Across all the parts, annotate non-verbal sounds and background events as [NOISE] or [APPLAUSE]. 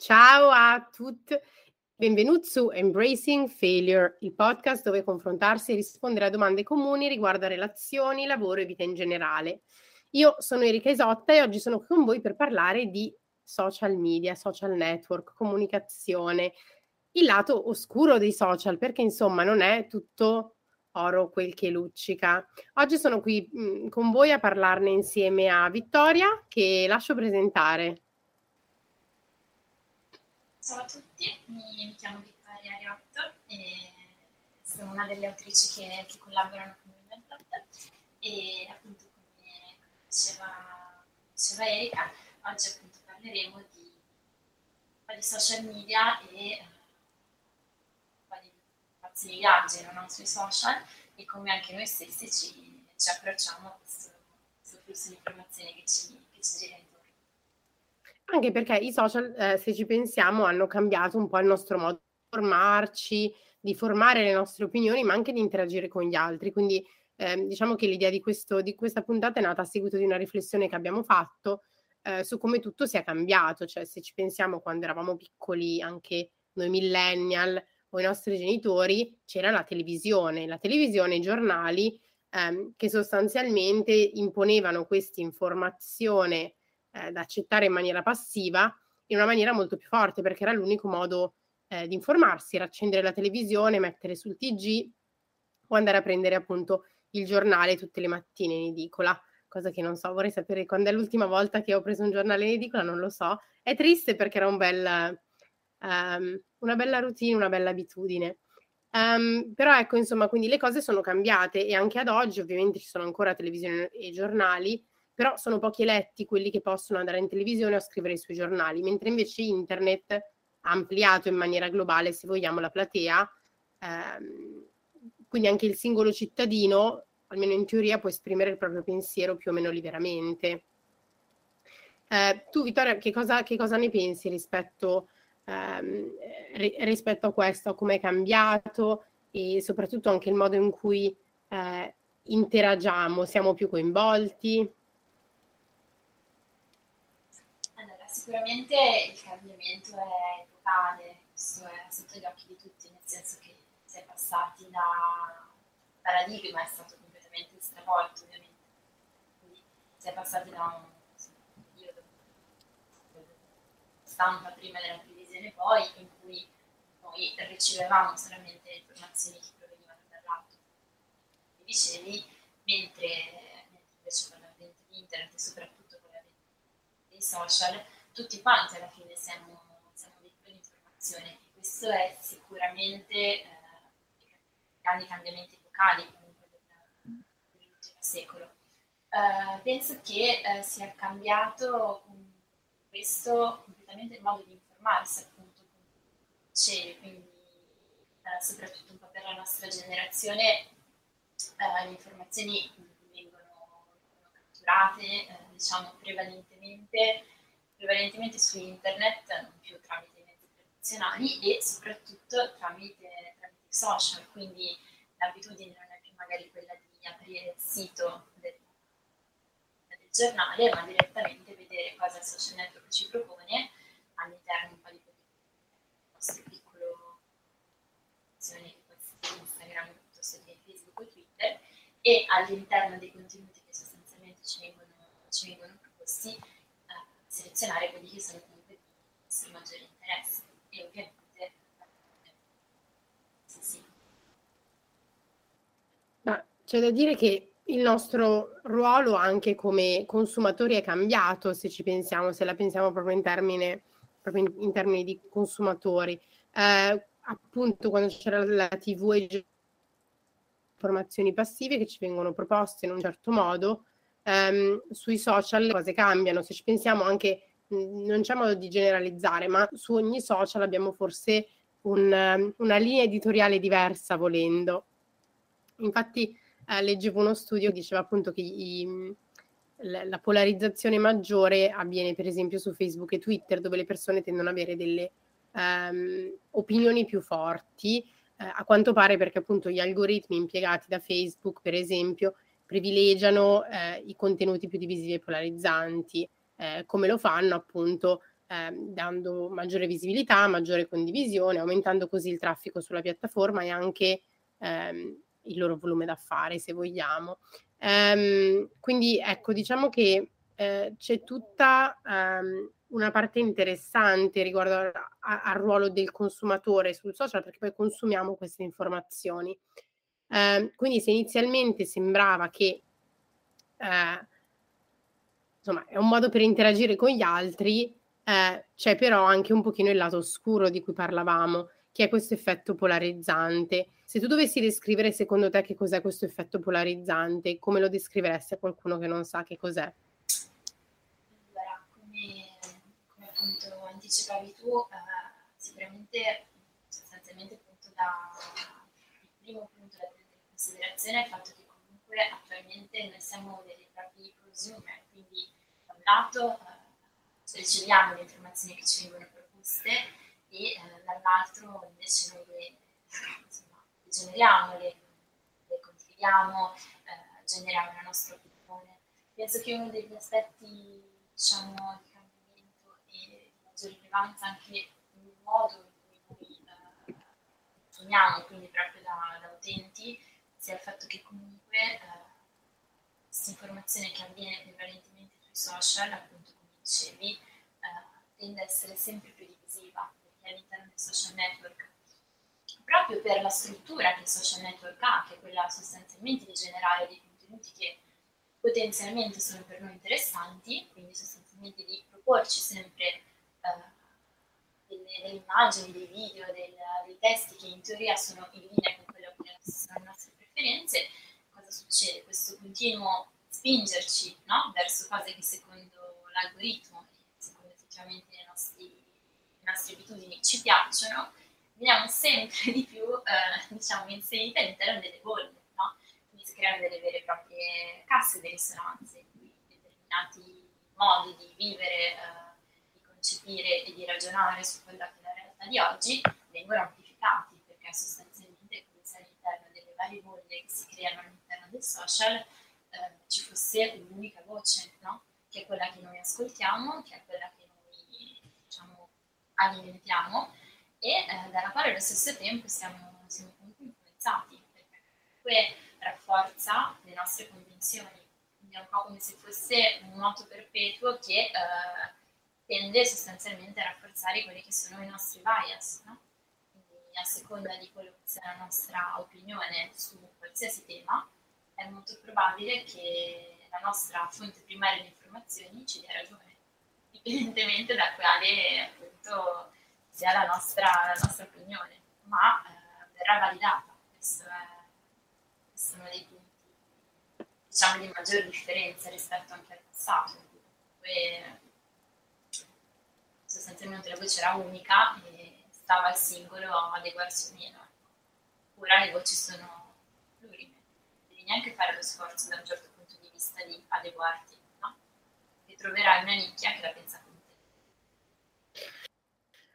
Ciao a tutti, benvenuti su Embracing Failure, il podcast dove confrontarsi e rispondere a domande comuni riguardo a relazioni, lavoro e vita in generale. Io sono Erika Isotta e oggi sono qui con voi per parlare di social media, social network, comunicazione, il lato oscuro dei social, perché insomma non è tutto oro quel che luccica. Oggi sono qui mh, mm, con voi a parlarne insieme a Vittoria, che lascio presentare. Ciao a tutti, mi, mi chiamo Vittoria Riotto e sono una delle autrici che, che collaborano con Inventat e appunto come diceva, diceva Erika, oggi appunto parleremo di, di social media e uh, di informazioni viaggi no? sui social e come anche noi stessi ci, ci approcciamo a questo, questo flusso di informazioni che ci, che ci gira. Anche perché i social, eh, se ci pensiamo, hanno cambiato un po' il nostro modo di formarci, di formare le nostre opinioni, ma anche di interagire con gli altri. Quindi eh, diciamo che l'idea di, questo, di, questa puntata è nata a seguito di una riflessione che abbiamo fatto eh, su come tutto sia cambiato. Cioè, se ci pensiamo quando eravamo piccoli, anche noi millennial o i nostri genitori, c'era la televisione, la televisione, i giornali ehm, che sostanzialmente imponevano questa informazione eh, da accettare in maniera passiva in una maniera molto più forte perché era l'unico modo eh, di informarsi, era accendere la televisione, mettere sul TG o andare a prendere appunto il giornale tutte le mattine in edicola, cosa che non so, vorrei sapere quando è l'ultima volta che ho preso un giornale in edicola, non lo so. È triste perché era un bel, um, una bella routine, una bella abitudine. Um, però ecco, insomma, quindi le cose sono cambiate e anche ad oggi ovviamente ci sono ancora televisione e giornali, però sono pochi eletti quelli che possono andare in televisione o scrivere sui giornali, mentre invece internet ha ampliato in maniera globale, se vogliamo, la platea, ehm, quindi anche il singolo cittadino, almeno in teoria, può esprimere il proprio pensiero più o meno liberamente. Eh, tu, Vittoria, che cosa, che cosa, ne pensi rispetto, ehm, ri- rispetto a questo, a come è cambiato e soprattutto anche il modo in cui eh, interagiamo, siamo più coinvolti? Sicuramente il cambiamento è epocale, questo è sotto gli occhi di tutti, nel senso che si è passati da paradigma, è stato completamente stravolto ovviamente, quindi si è passati da un periodo stampa prima della televisione poi, in cui noi ricevevamo solamente informazioni che provenivano dall'alto. Come dicevi, mentre, mentre invece con l'avvento di internet e soprattutto con l'avvento dei social, tutti quanti alla fine siamo, siamo di informazione e questo è sicuramente eh, grandi cambiamenti locali comunque dell'ultimo secolo. Uh, penso che uh, sia cambiato con questo completamente il modo di informarsi, appunto, come dicevi, quindi uh, soprattutto un po' per la nostra generazione le informazioni vengono, vengono catturate, diciamo, prevalentemente prevalentemente su internet, non più tramite i mezzi tradizionali e soprattutto tramite, tramite social, quindi l'abitudine non è più magari quella di aprire il sito del, del giornale, ma direttamente vedere cosa il social network ci propone all'interno un po' di nostro piccolo Instagram piuttosto che Facebook o Twitter e all'interno dei contenuti che sostanzialmente ci vengono, ci vengono proposti selezionare quelli che sono comunque di nostro maggiore interesse e ovviamente sì, sì. Ma c'è da dire che il nostro ruolo anche come consumatori è cambiato se ci pensiamo, se la pensiamo proprio in, termine, proprio in, in termini di consumatori. Eh, appunto quando c'era la TV e informazioni passive che ci vengono proposte in un certo modo, ehm, sui social le cose cambiano. Se ci pensiamo anche, mh, non c'è modo di generalizzare, ma su ogni social abbiamo forse un, una linea editoriale diversa volendo. Infatti eh, leggevo uno studio che diceva appunto che i, la, la polarizzazione maggiore avviene per esempio su Facebook e Twitter dove le persone tendono ad avere delle um, opinioni più forti, eh, a quanto pare perché appunto gli algoritmi impiegati da Facebook per esempio privilegiano eh, i contenuti più divisivi e polarizzanti, eh, come lo fanno appunto eh, dando maggiore visibilità, maggiore condivisione, aumentando così il traffico sulla piattaforma e anche ehm, il loro volume d'affari, se vogliamo. Ehm, quindi ecco, diciamo che eh, c'è tutta ehm, una parte interessante riguardo a, a, al ruolo del consumatore sul social, perché poi consumiamo queste informazioni. Eh, quindi se inizialmente sembrava che eh, insomma è un modo per interagire con gli altri, eh, c'è però anche un pochino il lato oscuro di cui parlavamo, che è questo effetto polarizzante. Se tu dovessi descrivere secondo te che cos'è questo effetto polarizzante, come lo descriveresti a qualcuno che non sa che cos'è? Allora, come, come appunto anticipavi tu, eh, sicuramente sostanzialmente appunto da, il primo punto da prendere in considerazione il fatto che comunque attualmente noi siamo dei propri consumer, quindi da un lato eh, riceviamo le informazioni che ci vengono proposte e eh, dall'altro invece noi le, insomma, le generiamo, le, le condividiamo, eh, generiamo la nostra opinione. Penso che uno degli aspetti diciamo, di cambiamento e di maggior rilevanza anche nel modo in cui noi eh, quindi proprio da, da, utenti, sia il fatto che comunque eh, questa informazione che avviene prevalentemente sui social, appunto come dicevi, eh, tende a essere sempre più divisiva all'interno del social network, proprio per la struttura che il social network ha, che è quella sostanzialmente di generare dei contenuti che potenzialmente sono per noi interessanti, quindi sostanzialmente di proporci sempre eh, delle, delle, immagini, dei video, del, dei testi che in teoria sono in linea con quello che sono le nostre preferenze, cosa succede? Questo continuo spingerci no? verso cose che secondo l'algoritmo, secondo effettivamente i nostri nostre abitudini ci piacciono, veniamo sempre di più, eh, diciamo, inserite all'interno delle bolle, no? Quindi si creano delle vere e proprie casse di risonanze, determinati modi di vivere, eh, di concepire e di ragionare su quella che è la realtà di oggi vengono amplificati, perché sostanzialmente varie bolle che si creano all'interno del social eh, ci fosse un'unica voce, no? Che è quella che noi ascoltiamo, che è quella che alimentiamo e eh, dalla quale allo stesso tempo siamo, siamo comunque influenzati, perché comunque rafforza le nostre convinzioni. Quindi è un po' come se fosse un moto perpetuo che eh, tende sostanzialmente a rafforzare quelli che sono i nostri bias, no? A seconda di quello che sia la nostra opinione su qualsiasi tema, è molto probabile che la nostra fonte primaria di informazioni ci dia ragione indipendentemente da quale appunto sia la nostra, la nostra opinione, ma eh, verrà validata. Questo è, questo uno dei punti diciamo di maggiore differenza rispetto anche al passato. Dove sostanzialmente la voce era unica e stava al singolo adeguarsi o meno. Ora le voci sono plurime, devi neanche fare lo sforzo da un certo punto di vista di adeguarti troverai una nicchia che la pensa come te.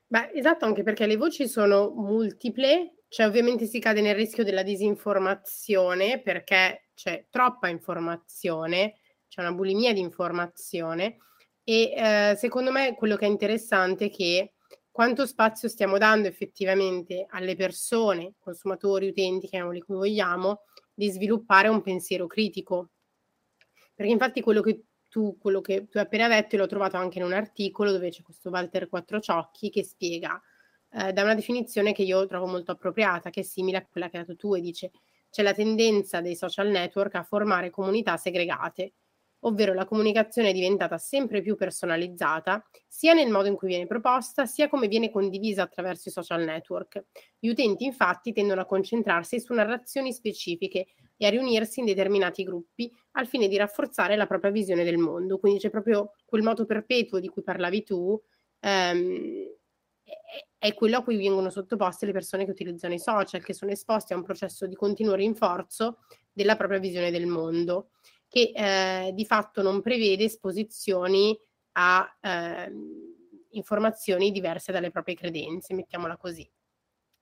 Beh, esatto, anche perché le voci sono multiple, cioè ovviamente si cade nel rischio della disinformazione perché c'è troppa informazione, c'è una bulimia di informazione e eh, secondo me quello che è interessante è che quanto spazio stiamo dando effettivamente alle persone, consumatori, utenti, chiamiamoli come vogliamo, di sviluppare un pensiero critico. Perché infatti quello che tu, quello che tu hai appena detto, l'ho trovato anche in un articolo dove c'è questo Walter Quattrociocchi che spiega eh, da una definizione che io trovo molto appropriata, che è simile a quella che hai dato tu e dice c'è la tendenza dei social network a formare comunità segregate, ovvero la comunicazione è diventata sempre più personalizzata, sia nel modo in cui viene proposta, sia come viene condivisa attraverso i social network. Gli utenti infatti tendono a concentrarsi su narrazioni specifiche e a riunirsi in determinati gruppi al fine di rafforzare la propria visione del mondo. Quindi c'è proprio quel moto perpetuo di cui parlavi tu, ehm, è quello a cui vengono sottoposte le persone che utilizzano i social, che sono esposti a un processo di continuo rinforzo della propria visione del mondo, che eh, di fatto non prevede esposizioni a eh, informazioni diverse dalle proprie credenze, mettiamola così.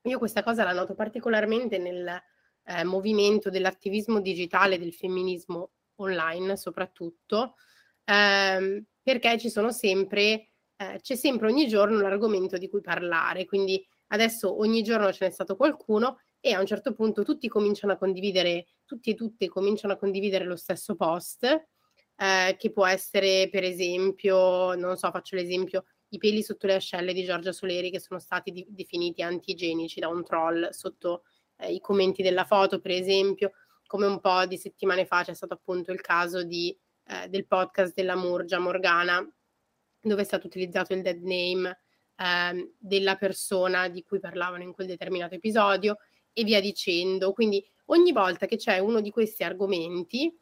Io questa cosa la noto particolarmente nel eh, movimento dell'attivismo digitale, del femminismo online soprattutto, ehm, perché ci sono sempre eh, c'è sempre ogni giorno l'argomento di cui parlare, quindi adesso ogni giorno ce n'è stato qualcuno e a un certo punto tutti cominciano a condividere, tutti e tutte cominciano a condividere lo stesso post, eh, che può essere per esempio, non so, faccio l'esempio, i peli sotto le ascelle di Giorgia Soleri che sono stati di- definiti antigenici da un troll sotto eh, i commenti della foto, per esempio, come un po' di settimane fa c'è stato appunto il caso di, eh, del podcast della Murgia Morgana, dove è stato utilizzato il dead name eh, della persona di cui parlavano in quel determinato episodio e via dicendo. Quindi ogni volta che c'è uno di questi argomenti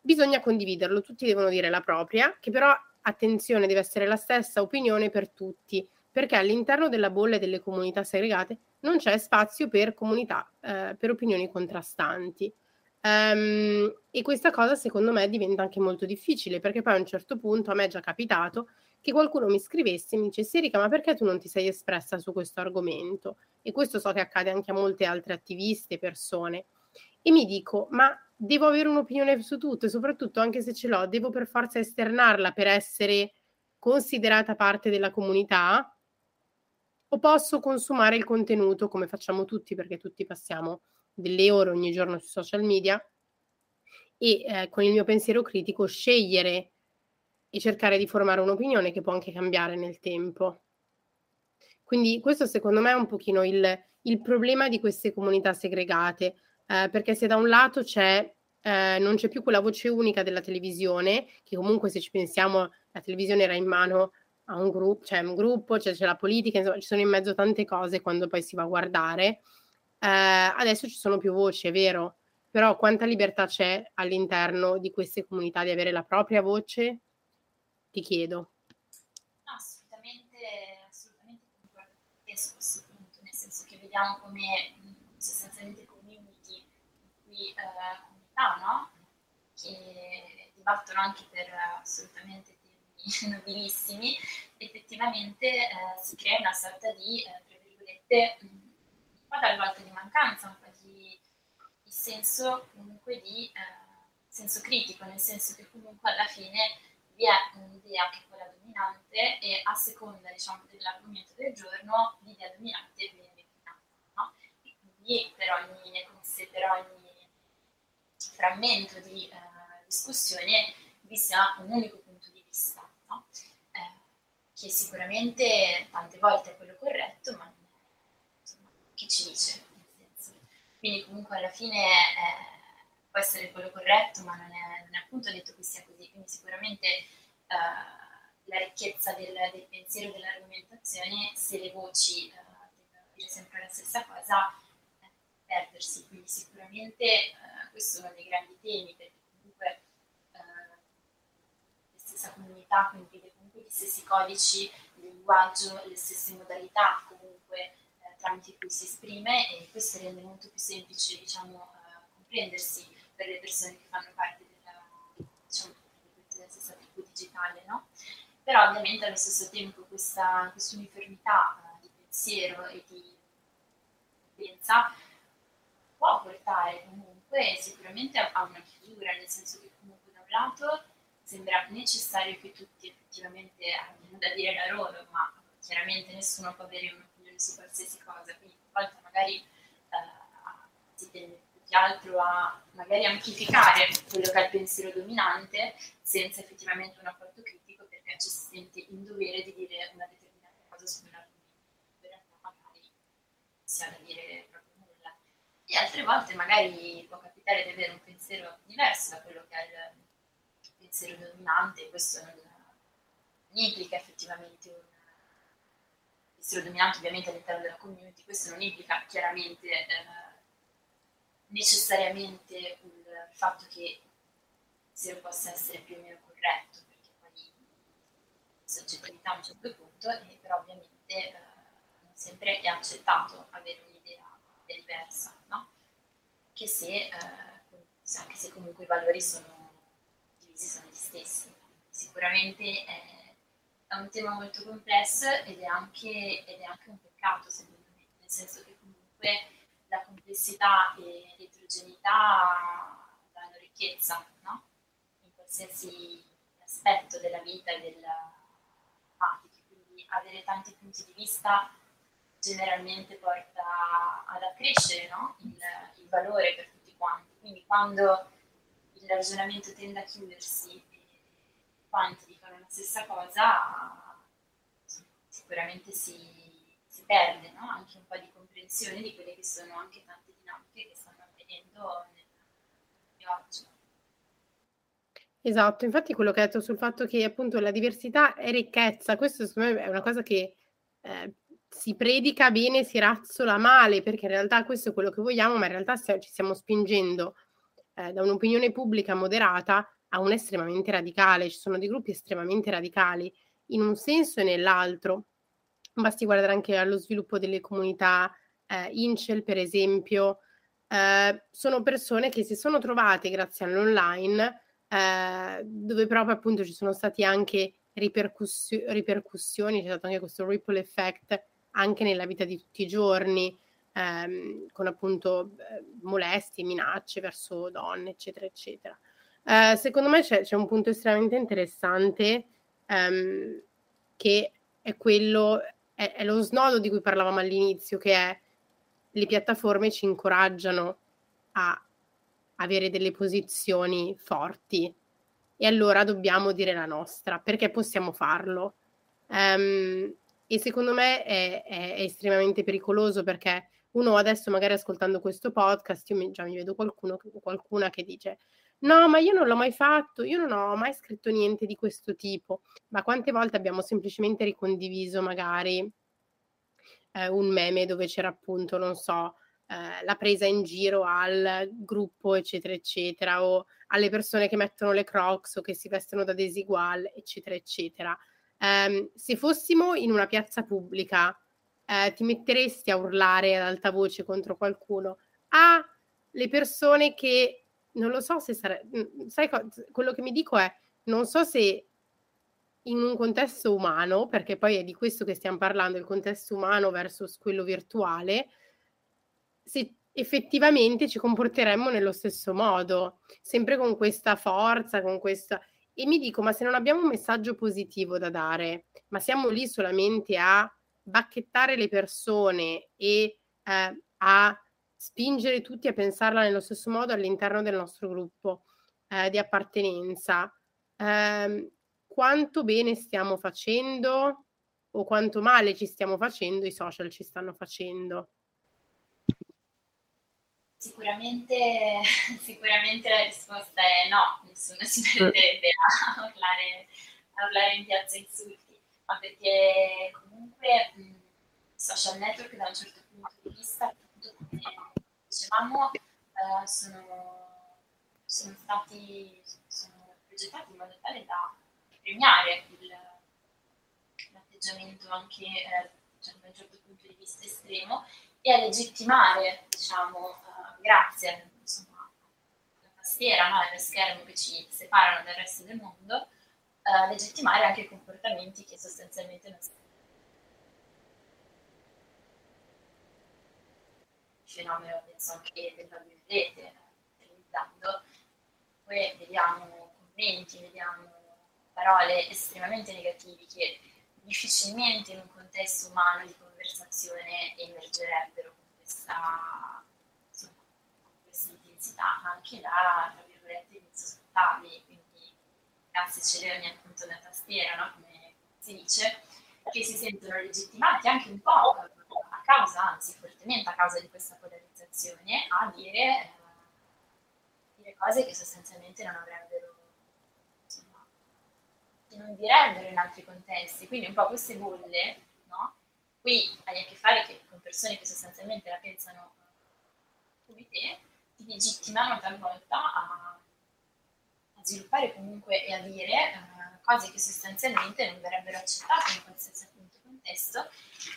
bisogna condividerlo, tutti devono dire la propria, che però attenzione deve essere la stessa opinione per tutti, perché all'interno della bolla e delle comunità segregate non c'è spazio per comunità, eh, per opinioni contrastanti. Um, e questa cosa secondo me diventa anche molto difficile perché poi a un certo punto a me è già capitato che qualcuno mi scrivesse e mi dicesse Erika ma perché tu non ti sei espressa su questo argomento? E questo so che accade anche a molte altre attiviste, persone. E mi dico ma devo avere un'opinione su tutto e soprattutto anche se ce l'ho devo per forza esternarla per essere considerata parte della comunità o posso consumare il contenuto come facciamo tutti perché tutti passiamo delle ore ogni giorno sui social media e eh, con il mio pensiero critico scegliere e cercare di formare un'opinione che può anche cambiare nel tempo. Quindi questo secondo me è un pochino il, il problema di queste comunità segregate, eh, perché se da un lato c'è, eh, non c'è più quella voce unica della televisione, che comunque se ci pensiamo la televisione era in mano a un gruppo, cioè un gruppo, cioè c'è la politica, insomma ci sono in mezzo tante cose quando poi si va a guardare. Eh, adesso ci sono più voci, è vero, però quanta libertà c'è all'interno di queste comunità di avere la propria voce? Ti chiedo. No, assolutamente, assolutamente su questo punto, nel senso che vediamo come sostanzialmente community in cui eh, comunità, no? Che dibattono anche per assolutamente [LAUGHS] nobilissimi, effettivamente eh, si crea una sorta di, eh, tra virgolette, un po' talvolta di mancanza, un po' di, di senso comunque di eh, senso critico, nel senso che comunque alla fine vi è un'idea che è quella dominante e a seconda diciamo, dell'argomento del giorno l'idea dominante viene declinata. No? E quindi per ogni, per ogni frammento di eh, discussione vi sia un unico punto di vista no? eh, che sicuramente tante volte è quello corretto, ma insomma, chi ci dice? Quindi comunque alla fine eh, può essere quello corretto, ma non è, non è, appunto detto che sia così. Quindi sicuramente eh, la ricchezza del, del pensiero dell'argomentazione, se le voci eh, devono dire sempre la stessa cosa, eh, perdersi. Quindi sicuramente eh, questo è uno dei grandi temi, perché comunque stessa comunità, quindi vede comunque gli stessi codici, il linguaggio, le stesse modalità comunque eh, tramite cui si esprime e questo rende molto più semplice diciamo, eh, comprendersi per le persone che fanno parte della, diciamo, stessa tribù digitale. No? Però ovviamente allo stesso tempo questa uniformità eh, di pensiero e di pensa può portare comunque sicuramente a una chiusura, nel senso che comunque da un lato sembra necessario che tutti effettivamente abbiano da dire la loro, ma chiaramente nessuno può avere un'opinione su qualsiasi cosa, quindi a volte magari eh, si tende che altro a magari amplificare quello che è il pensiero dominante senza effettivamente un apporto critico perché ci si sente in dovere di dire una determinata cosa su quell'argomento, in realtà magari si ha da dire proprio nulla. E altre volte magari può capitare di avere un pensiero diverso da quello che è il pensiero dominante, questo non, non implica effettivamente un pensiero dominante ovviamente all'interno della community, questo non implica chiaramente eh, necessariamente il fatto che pensiero possa essere più o meno corretto, perché poi soggettività a un certo punto, e però ovviamente eh, non sempre è accettato avere un'idea diversa, no? Che se, eh, anche se comunque i valori sono stessi sono gli stessi. Sicuramente è, è un tema molto complesso ed è, anche, ed è anche un peccato secondo me, nel senso che comunque la complessità e l'eterogeneità danno ricchezza no? in qualsiasi aspetto della vita e della pratica. avere tanti punti di vista generalmente porta ad accrescere no? il, il, valore per tutti quanti. Quindi quando il ragionamento tende a chiudersi e quanti dicono la stessa cosa, sicuramente si, si perde? Anche un po' di comprensione di quelle che sono anche tante dinamiche che stanno avvenendo nel, oggi. Esatto, infatti quello che hai detto sul fatto che appunto la diversità è ricchezza, questo secondo me è una cosa che eh, si predica bene, si razzola male, perché in realtà questo è quello che vogliamo, ma in realtà ci stiamo spingendo eh, da un'opinione pubblica moderata a un estremamente radicale, ci sono dei gruppi estremamente radicali in un senso e nell'altro. Basti guardare anche allo sviluppo delle comunità eh, Incel, per esempio, eh, sono persone che si sono trovate grazie all'online eh, dove proprio appunto ci sono stati anche ripercussio- ripercussioni, c'è stato anche questo ripple effect anche nella vita di tutti i giorni, ehm, con appunto eh, molestie, minacce verso donne, eccetera, eccetera. Eh, secondo me c'è, c'è, un punto estremamente interessante ehm, che è quello, è, è lo snodo di cui parlavamo all'inizio, che è le piattaforme ci incoraggiano a avere delle posizioni forti e allora dobbiamo dire la nostra perché possiamo farlo. Um, e secondo me è, è, è, estremamente pericoloso perché uno adesso magari ascoltando questo podcast, io mi, già mi vedo qualcuno, qualcuna che dice no, ma io non l'ho mai fatto, io non ho mai scritto niente di questo tipo, ma quante volte abbiamo semplicemente ricondiviso magari eh, un meme dove c'era appunto, non so, eh, la presa in giro al gruppo, eccetera, eccetera, o alle persone che mettono le crocs o che si vestono da desigual, eccetera, eccetera. Um, se fossimo in una piazza pubblica, eh, ti metteresti a urlare ad alta voce contro qualcuno? Ah, le persone che non lo so se sarebbe. Mm, sai, quello che mi dico è: non so se in un contesto umano, perché poi è di questo che stiamo parlando, il contesto umano versus quello virtuale, se effettivamente ci comporteremmo nello stesso modo, sempre con questa forza, con questa... E mi dico, ma se non abbiamo un messaggio positivo da dare, ma siamo lì solamente a bacchettare le persone e eh, a spingere tutti a pensarla nello stesso modo all'interno del nostro gruppo eh, di appartenenza, eh, quanto bene stiamo facendo o quanto male ci stiamo facendo, i social ci stanno facendo. Sicuramente, [LAUGHS] sicuramente, la risposta è no, nessuno si metterebbe a [LAUGHS] urlare, a urlare in piazza insulti, ma perché comunque i social network da un certo punto di vista, appunto come dicevamo, eh, sono, sono, stati sono progettati in modo tale da premiare il, l'atteggiamento anche eh, cioè, da un certo punto di vista estremo e a legittimare, diciamo, grazie insomma, alla tastiera, no, allo schermo che ci separano dal resto del mondo, eh, legittimare anche comportamenti che sostanzialmente non sono fenomeno penso anche della rete utilizzando poi vediamo commenti vediamo parole estremamente negative che difficilmente in un contesto umano di conversazione emergerebbero con questa intensità anche da, tra virgolette, insospettabili, quindi classici leoni appunto da tastiera, no? come si dice, che si sentono legittimati anche un po' causa, anzi fortemente a causa di questa polarizzazione, a dire, eh, dire cose che sostanzialmente non avrebbero, insomma, che non direbbero in altri contesti. Quindi un po' queste bolle, no? Qui hai a che fare che, con persone che sostanzialmente la pensano come te, ti legittimano talvolta a, a, sviluppare comunque e a dire uh, cose che sostanzialmente non verrebbero accettate in qualsiasi contesto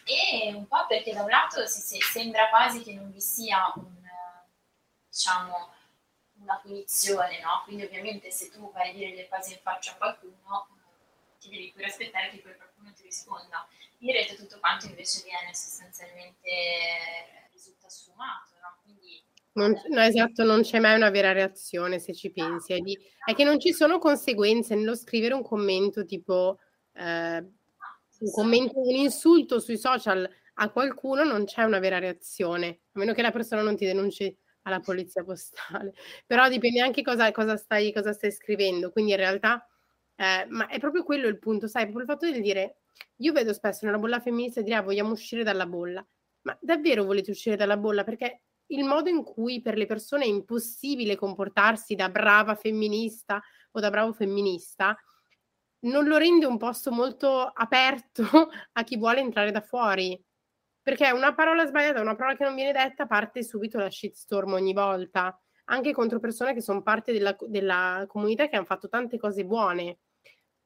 e un po' perché da un lato si, si, sembra quasi che non vi sia un, diciamo, una punizione, no? Quindi ovviamente se tu vai a dire le cose in faccia a qualcuno ti devi pure aspettare che quel qualcuno ti risponda. In rete tutto quanto invece viene sostanzialmente risulta sfumato, no? Quindi non, no, esatto, non c'è mai una vera reazione se ci pensi. È, di, è che non ci sono conseguenze nello scrivere un commento tipo eh, un commento, un insulto sui social a qualcuno non c'è una vera reazione, a meno che la persona non ti denunci alla polizia postale. [LAUGHS] Però dipende anche cosa, cosa, stai, cosa stai scrivendo. Quindi in realtà, eh, ma è proprio quello il punto, sai, proprio il fatto di dire, io vedo spesso nella bolla femminista dire, ah, vogliamo uscire dalla bolla. Ma davvero volete uscire dalla bolla? Perché il modo in cui per le persone è impossibile comportarsi da brava femminista o da bravo femminista non lo rende un posto molto aperto [LAUGHS] a chi vuole entrare da fuori. Perché una parola sbagliata, una parola che non viene detta, parte subito la shitstorm ogni volta, anche contro persone che sono parte della, della comunità che hanno fatto tante cose buone.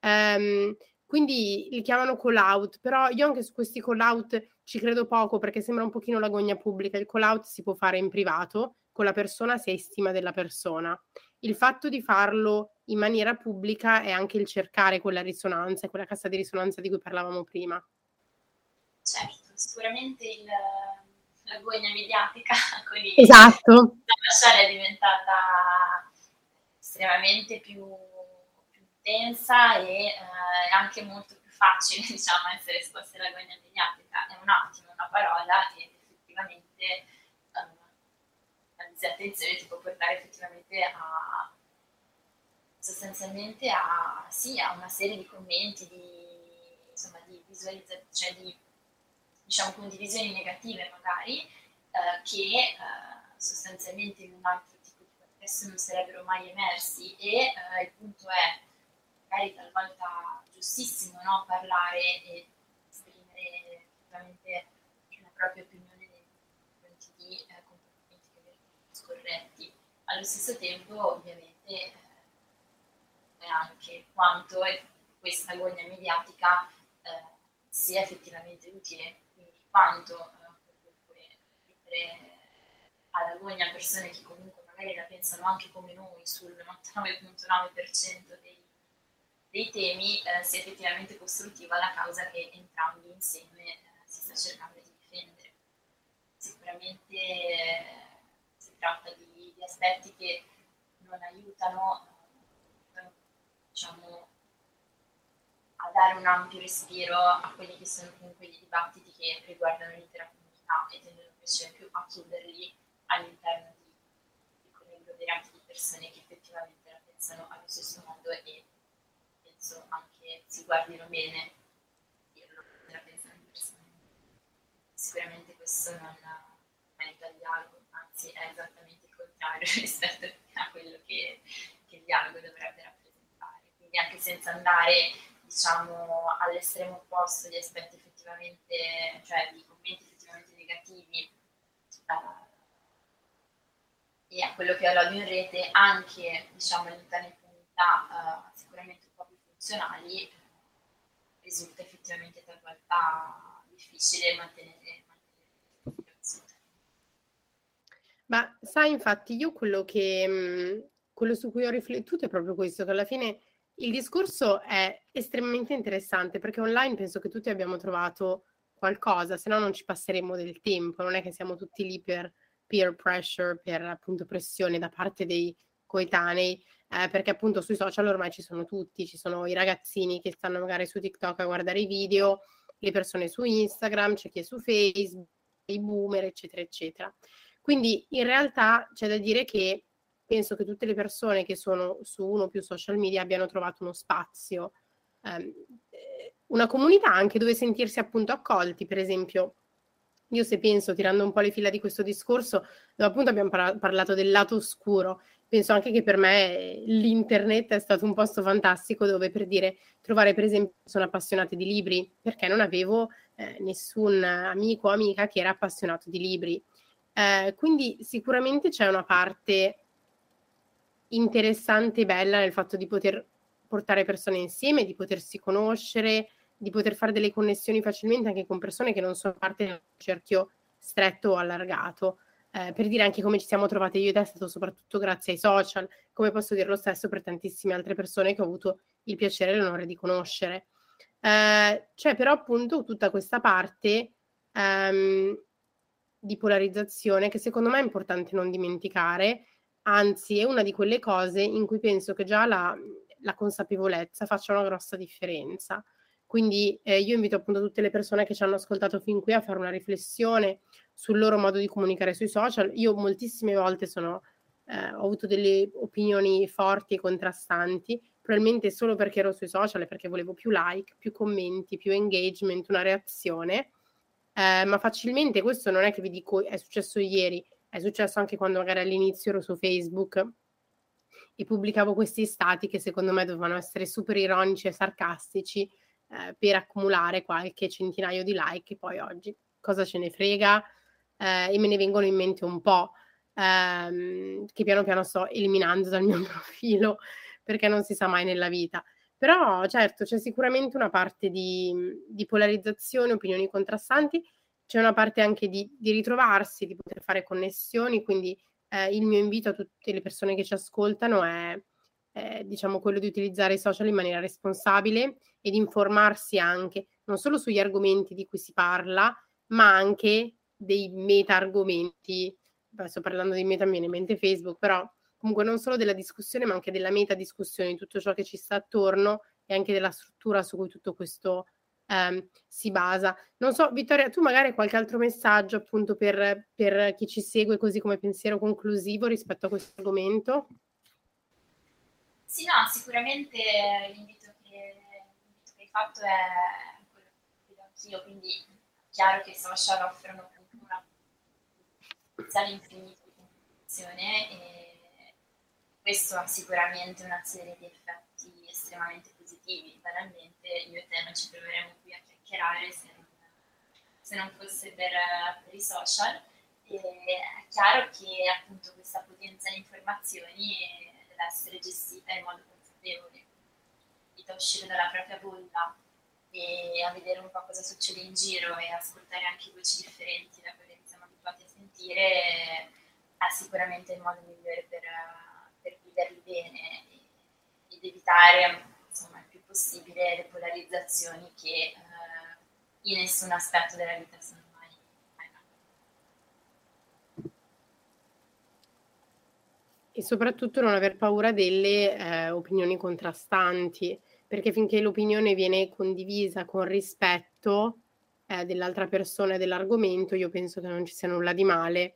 Um, quindi li chiamano call out, però io anche su questi call out ci credo poco perché sembra un pochino la gogna pubblica. Il call out si può fare in privato con la persona se hai stima della persona. Il fatto di farlo in maniera pubblica è anche il cercare quella risonanza, quella cassa di risonanza di cui parlavamo prima. Certo sicuramente il, la gogna mediatica [LAUGHS] con i, esatto. la fascia è diventata estremamente più, più intensa e eh, anche molto più facile [LAUGHS] diciamo, essere esposti alla gogna mediatica. È un attimo, una parola che effettivamente la disattenzione ti può portare effettivamente a sostanzialmente a, sì, a una serie di commenti, di, insomma, di visualizzazione, cioè di diciamo, condivisioni negative magari, eh, che eh, sostanzialmente in un altro tipo di contesto non sarebbero mai emersi e eh, il punto è, magari talvolta giustissimo no? parlare e esprimere effettivamente una propria opinione nei confronti di eh, comportamenti che vengono scorretti. Allo stesso tempo, ovviamente, eh, è anche quanto questa agogna mediatica eh, sia effettivamente utile quanto eh, mettere alla gogna persone che comunque magari la pensano anche come noi sul 99.9% dei, dei temi, eh, sia effettivamente costruttiva la causa che entrambi insieme eh, si sta cercando di difendere. Sicuramente eh, tratta di, di, aspetti che non aiutano, eh, diciamo, a dare un ampio respiro a quelli che sono comunque i dibattiti che riguardano l'intera comunità e tendono invece più a chiuderli all'interno di, di quell'agglomerati di persone che effettivamente la pensano allo stesso modo e penso anche si guardino bene dirlo la pensano personalmente. Sicuramente questo non aiuta il dialogo, anzi è esattamente il contrario [LAUGHS] rispetto a quello che, che il dialogo dovrebbe rappresentare. Quindi anche senza andare diciamo, all'estremo opposto di aspetti effettivamente, cioè di commenti effettivamente negativi uh, e a quello che è l'odio in rete, anche diciamo, all'interno di comunità uh, sicuramente un po' più funzionali, risulta effettivamente talvolta difficile mantenere Ma sai, infatti, io quello che mm, quello su cui ho riflettuto è proprio questo, che alla fine il discorso è estremamente interessante perché online penso che tutti abbiamo trovato qualcosa, se no non ci passeremmo del tempo, non è che siamo tutti lì per peer pressure, per appunto pressione da parte dei coetanei, eh, perché appunto sui social ormai ci sono tutti, ci sono i ragazzini che stanno magari su TikTok a guardare i video, le persone su Instagram, c'è chi è su Facebook, i boomer, eccetera, eccetera. Quindi in realtà c'è da dire che penso che tutte le persone che sono su uno o più social media abbiano trovato uno spazio, ehm, una comunità anche dove sentirsi appunto accolti, per esempio. Io se penso, tirando un po' le fila di questo discorso, dove appunto abbiamo par- parlato del lato oscuro, penso anche che per me l'internet è stato un posto fantastico dove per dire trovare per esempio sono appassionate di libri, perché non avevo eh, nessun amico o amica che era appassionato di libri. Eh, quindi sicuramente c'è una parte interessante e bella nel fatto di poter portare persone insieme, di potersi conoscere, di poter fare delle connessioni facilmente anche con persone che non sono parte del cerchio stretto o allargato. Eh, per dire anche come ci siamo trovate io e te è stato soprattutto grazie ai social, come posso dire lo stesso per tantissime altre persone che ho avuto il piacere e l'onore di conoscere. Eh, c'è però appunto tutta questa parte ehm, di polarizzazione che secondo me è importante non dimenticare Anzi, è una di quelle cose in cui penso che già la, la consapevolezza faccia una grossa differenza. Quindi eh, io invito appunto tutte le persone che ci hanno ascoltato fin qui a fare una riflessione sul loro modo di comunicare sui social. Io moltissime volte sono, eh, ho avuto delle opinioni forti e contrastanti, probabilmente solo perché ero sui social e perché volevo più like, più commenti, più engagement, una reazione. Eh, ma facilmente questo non è che vi dico è successo ieri, è successo anche quando magari all'inizio ero su Facebook e pubblicavo questi stati che secondo me dovevano essere super ironici e sarcastici eh, per accumulare qualche centinaio di like e poi oggi cosa ce ne frega eh, e me ne vengono in mente un po' ehm, che piano piano sto eliminando dal mio [LAUGHS] profilo perché non si sa mai nella vita. Però certo c'è sicuramente una parte di, di polarizzazione, opinioni contrastanti, c'è una parte anche di, di ritrovarsi, di poter fare connessioni, quindi eh, il mio invito a tutte le persone che ci ascoltano è eh, diciamo quello di utilizzare i social in maniera responsabile e di informarsi anche non solo sugli argomenti di cui si parla, ma anche dei meta argomenti. Sto parlando di meta, mi viene in mente Facebook, però comunque non solo della discussione, ma anche della meta discussione, di tutto ciò che ci sta attorno e anche della struttura su cui tutto questo ehm, si basa. Non so, Vittoria, tu magari hai qualche altro messaggio appunto per, per chi ci segue così come pensiero conclusivo rispetto a questo argomento? Sì, no, sicuramente l'invito che, l'invito che hai fatto è quello che vedo anch'io, quindi è chiaro che social offrono una potenziale infinito di informazione e questo ha sicuramente una serie di effetti estremamente positivi. Banalmente io e te non ci troveremo qui a chiacchierare se non, se non fosse per, per i social. E è chiaro che appunto questa potenza di informazioni deve essere gestita in modo consapevole, invita a uscire dalla propria bolla e a vedere un po' cosa succede in giro e ascoltare anche voci differenti da quelle che siamo abituati a sentire è sicuramente il modo migliore per, per viverli bene ed evitare insomma, il più possibile le polarizzazioni che eh, in nessun aspetto della vita sono E soprattutto non aver paura delle eh, opinioni contrastanti, perché finché l'opinione viene condivisa con rispetto eh, dell'altra persona e dell'argomento, io penso che non ci sia nulla di male.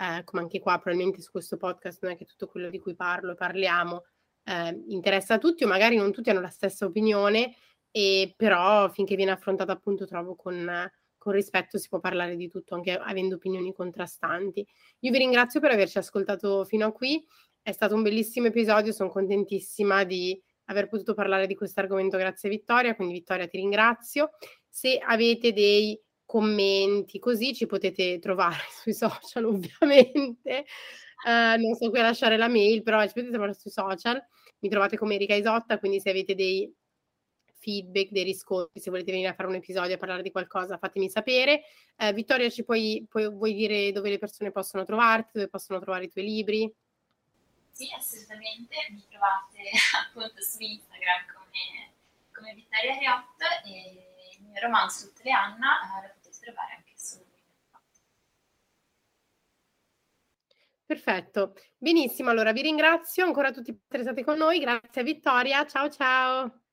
Eh, come anche qua, probabilmente su questo podcast non è che tutto quello di cui parlo e parliamo eh, interessa a tutti, o magari non tutti hanno la stessa opinione, e però finché viene affrontata appunto trovo con con rispetto si può parlare di tutto, anche avendo opinioni contrastanti. Io vi ringrazio per averci ascoltato fino a qui, è stato un bellissimo episodio, sono contentissima di aver potuto parlare di questo argomento grazie a Vittoria, quindi Vittoria ti ringrazio. Se avete dei commenti così ci potete trovare [LAUGHS] sui social ovviamente, uh, non so qui a lasciare la mail, però ci potete trovare sui social, mi trovate come Erika Isotta, quindi se avete dei feedback, dei riscontri, se volete venire a fare un episodio a parlare di qualcosa fatemi sapere. Eh, Vittoria, ci puoi, puoi, vuoi dire dove le persone possono trovarti, dove possono trovare i tuoi libri? Sì, assolutamente, mi trovate [LAUGHS] appunto su Instagram come, come Vittoria Riot e il mio romanzo Tutte le Anna eh, lo trovare anche su Perfetto, benissimo, allora vi ringrazio ancora tutti per essere stati con noi, grazie Vittoria, ciao ciao!